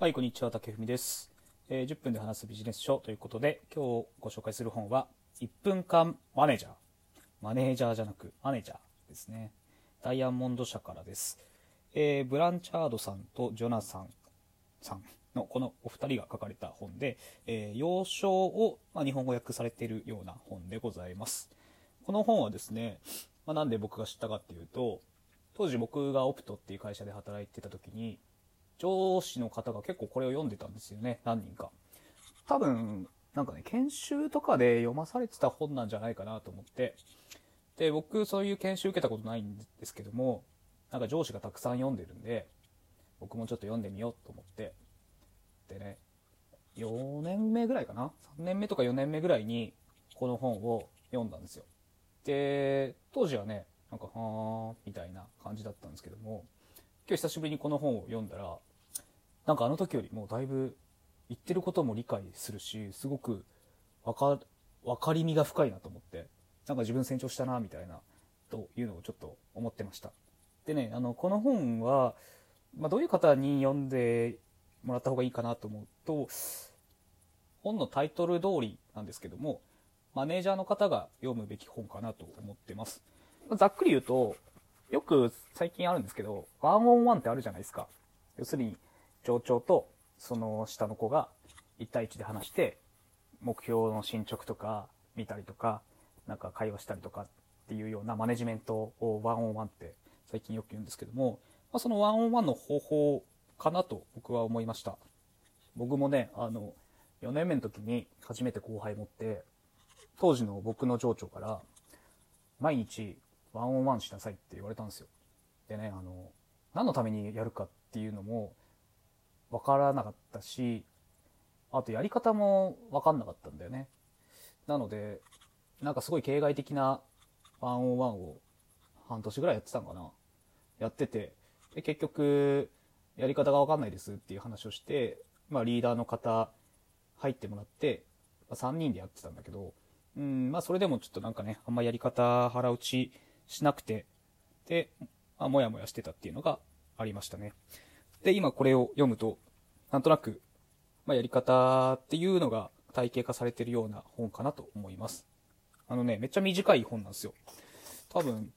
はい、こんにちは、竹文です、えー10分で話すビジネス書ということで、今日ご紹介する本は、1分間マネージャー。マネージャーじゃなく、マネージャーですね。ダイヤモンド社からです。えーブランチャードさんとジョナサンさんのこのお二人が書かれた本で、えー要衝を、まあ、日本語訳されているような本でございます。この本はですね、まあ、なんで僕が知ったかっていうと、当時僕がオプトっていう会社で働いてた時に、上司の方が結構これを読んでたんですよね、何人か。多分、なんかね、研修とかで読まされてた本なんじゃないかなと思って。で、僕そういう研修受けたことないんですけども、なんか上司がたくさん読んでるんで、僕もちょっと読んでみようと思って。でね、4年目ぐらいかな ?3 年目とか4年目ぐらいにこの本を読んだんですよ。で、当時はね、なんか、はーみたいな感じだったんですけども、今日久しぶりにこの本を読んだら、なんかあの時よりもだいぶ言ってることも理解するし、すごくわか、わかりみが深いなと思って、なんか自分成長したな、みたいな、というのをちょっと思ってました。でね、あの、この本は、まあ、どういう方に読んでもらった方がいいかなと思うと、本のタイトル通りなんですけども、マネージャーの方が読むべき本かなと思ってます。ざっくり言うと、よく最近あるんですけど、ワンオンワンってあるじゃないですか。要するに、上長とその下の子が1対1で話して、目標の進捗とか見たりとか、なんか会話したりとかっていうようなマネジメントをワンオンワンって最近よく言うんですけども、まあ、そのワンオンワンの方法かなと僕は思いました。僕もね、あの、4年目の時に初めて後輩持って、当時の僕の上長から、毎日ワンオンワンしなさいって言われたんですよ。でね、あの、何のためにやるかっていうのも分からなかったし、あとやり方も分かんなかったんだよね。なので、なんかすごい形骸的なワンオンワンを半年ぐらいやってたのかな。やってて、で結局、やり方が分かんないですっていう話をして、まあリーダーの方入ってもらって、ま、3人でやってたんだけど、うん、まあそれでもちょっとなんかね、あんまやり方腹落ちしなくて、で、まあ、もやもやしてたっていうのがありましたね。で、今これを読むと、なんとなく、まあやり方っていうのが体系化されてるような本かなと思います。あのね、めっちゃ短い本なんですよ。多分、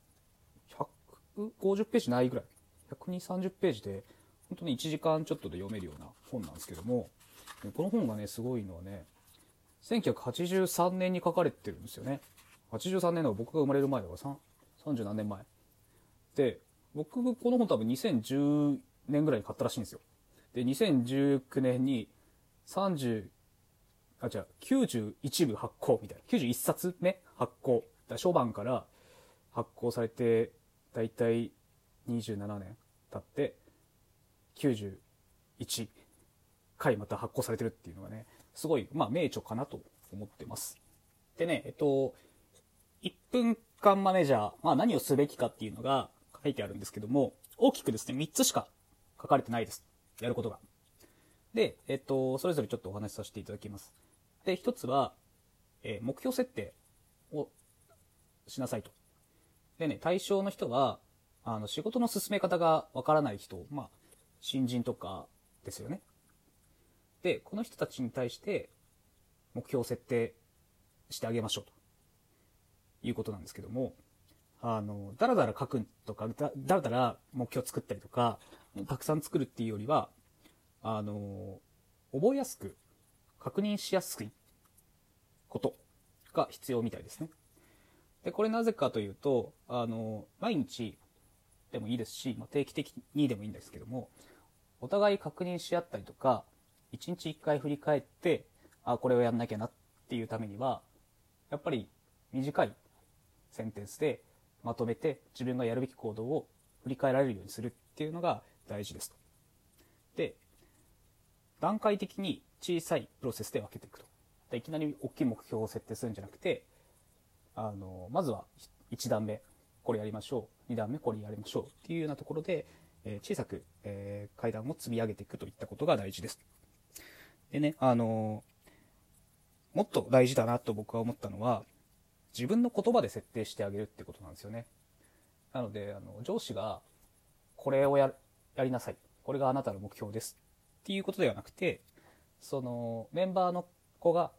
150ページないぐらい。120、30ページで、本当に1時間ちょっとで読めるような本なんですけども、この本がね、すごいのはね、1983年に書かれてるんですよね。83年の僕が生まれる前だから3 30何年前。で、僕、この本多分2010年ぐらいに買ったらしいんですよ。で、2019年に30、あ、違う、91部発行みたいな。91冊目発行。だ初版から発行されて、だいたい27年経って、91回また発行されてるっていうのがね、すごい、まあ、名著かなと思ってます。でね、えっと、1分間マネージャー、まあ何をすべきかっていうのが書いてあるんですけども、大きくですね、3つしか書かれてないです。やることが。で、えっと、それぞれちょっとお話しさせていただきます。で、1つは、えー目標設定をしなさいと。でね、対象の人は、あの、仕事の進め方がわからない人、まあ、新人とかですよね。で、この人たちに対して目標設定してあげましょうということなんですけども、あの、だらだら書くとか、だだらだら目標作ったりとか、たくさん作るっていうよりは、あの、覚えやすく、確認しやすいことが必要みたいですね。で、これなぜかというと、あの、毎日でもいいですし、まあ、定期的にでもいいんですけども、お互い確認し合ったりとか、一日一回振り返って、あ、これをやんなきゃなっていうためには、やっぱり短いセンテンスでまとめて自分がやるべき行動を振り返られるようにするっていうのが大事ですと。で、段階的に小さいプロセスで分けていくと。いきなり大きい目標を設定するんじゃなくて、あの、まずは1段目、これやりましょう。2段目、これやりましょう。っていうようなところで、え小さく、え階段を積み上げていくといったことが大事です。でね、あのもっと大事だなと僕は思ったのは、自分の言葉で設定してあげるってことなんですよね。なので、あの、上司が、これをや、やりなさい。これがあなたの目標です。っていうことではなくてそのメンバーの子が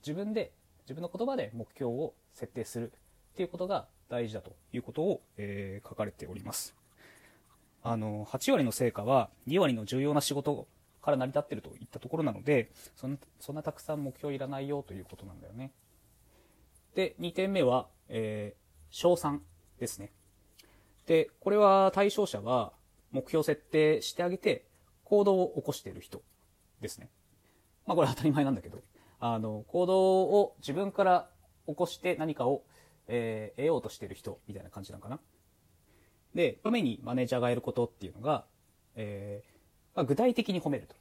自分で自分の言葉で目標を設定するっていうことが大事だということを、えー書かれておりますあの8割の成果は2割の重要な仕事から成り立ってるといったところなのでそんなたくさん目標いらないよということなんだよねで2点目は、えー賞賛ですね。でこれは対象者は目標設定してあげて行動を起こしている人ですね。まあこれは当たり前なんだけどあの行動を自分から起こして何かを、えー得ようとしている人みたいな感じなのかな。で、ためにマネージャーがやることっていうのが、えーまあ、具体的に褒めると。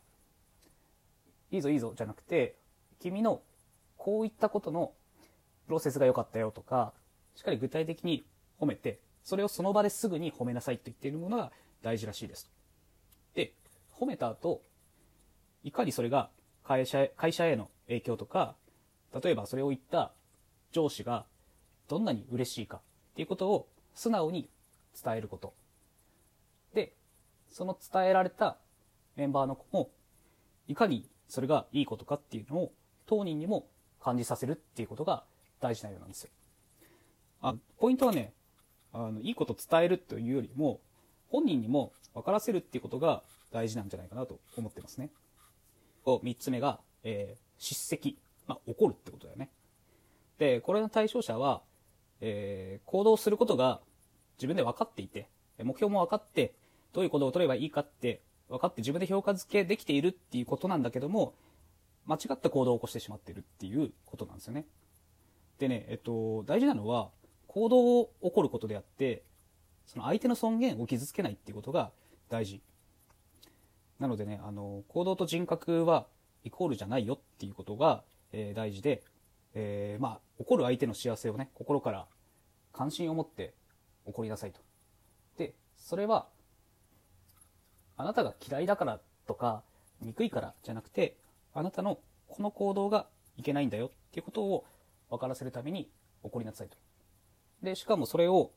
いいぞいいぞじゃなくて、君のこういったことのプロセスが良かったよとか、しっかり具体的に褒めて、それをその場ですぐに褒めなさいって言っているものが大事らしいです。で、褒めた後、いかにそれが会社会社への影響とか、例えばそれを言った上司がどんなに嬉しいかっていうことを素直に伝えること。で、その伝えられたメンバーの子も、いかにそれがいいことかっていうのを当人にも感じさせるっていうことが大事なようなんですよ。あポイントはね、あの、いいこと伝えるというよりも、本人にも分からせるっていうことが大事なんじゃないかなと思ってますね。を3つ目が、えー叱責。まあ、怒るってことだよね。で、これの対象者は、えー行動することが自分で分かっていて、目標も分かって、どういう行動を取ればいいかって分かって自分で評価付けできているっていうことなんだけども、間違った行動を起こしてしまっているっていうことなんですよね。でね、えっと、大事なのは、行動を起こることであって、その相手の尊厳を傷つけないっていうことが大事。なのでね、あの、行動と人格はイコールじゃないよっていうことが、えー大事で、えーまあ、怒る相手の幸せをね、心から関心を持って怒りなさいと。で、それは、あなたが嫌いだからとか、憎いからじゃなくて、あなたのこの行動がいけないんだよっていうことを分からせるために怒りなさいと。で、しかもそれを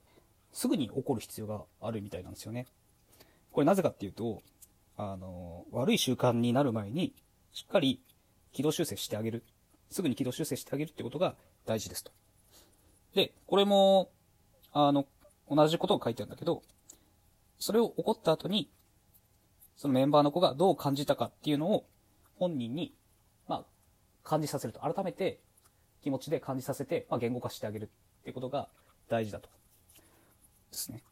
すぐに怒る必要があるみたいなんですよね。これなぜかっていうと、あの、悪い習慣になる前に、しっかり軌道修正してあげる。すぐに軌道修正してあげるってことが大事ですと。で、これも、あの、同じことが書いてあるんだけど、それを起こった後に、そのメンバーの子がどう感じたかっていうのを本人に、まあ、感じさせると。改めて気持ちで感じさせて、まあ、言語化してあげるっていうことが大事だと。ですね。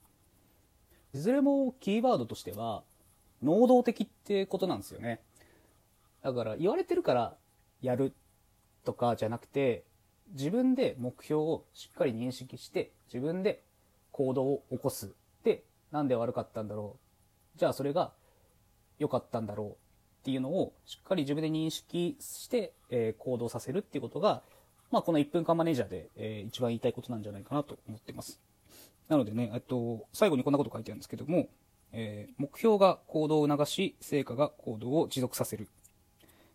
いずれもキーワードとしては、能動的ってことなんですよね。だから言われてるからやるとかじゃなくて、自分で目標をしっかり認識して、自分で行動を起こす。で、なんで悪かったんだろう。じゃあそれが良かったんだろうっていうのをしっかり自分で認識して、えー行動させるっていうことが、まあこの1分間マネージャーで、えー一番言いたいことなんじゃないかなと思ってます。なのでね、えっと、最後にこんなこと書いてあるんですけども、えー目標が行動を促し、成果が行動を持続させる。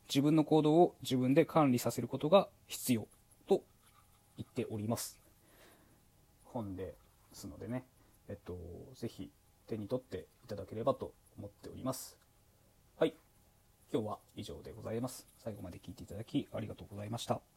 自分の行動を自分で管理させることが必要と言っております。本ですのでね、えっと、ぜひ手に取っていただければと思っております。はい。今日は以上でございます。最後まで聞いていただきありがとうございました。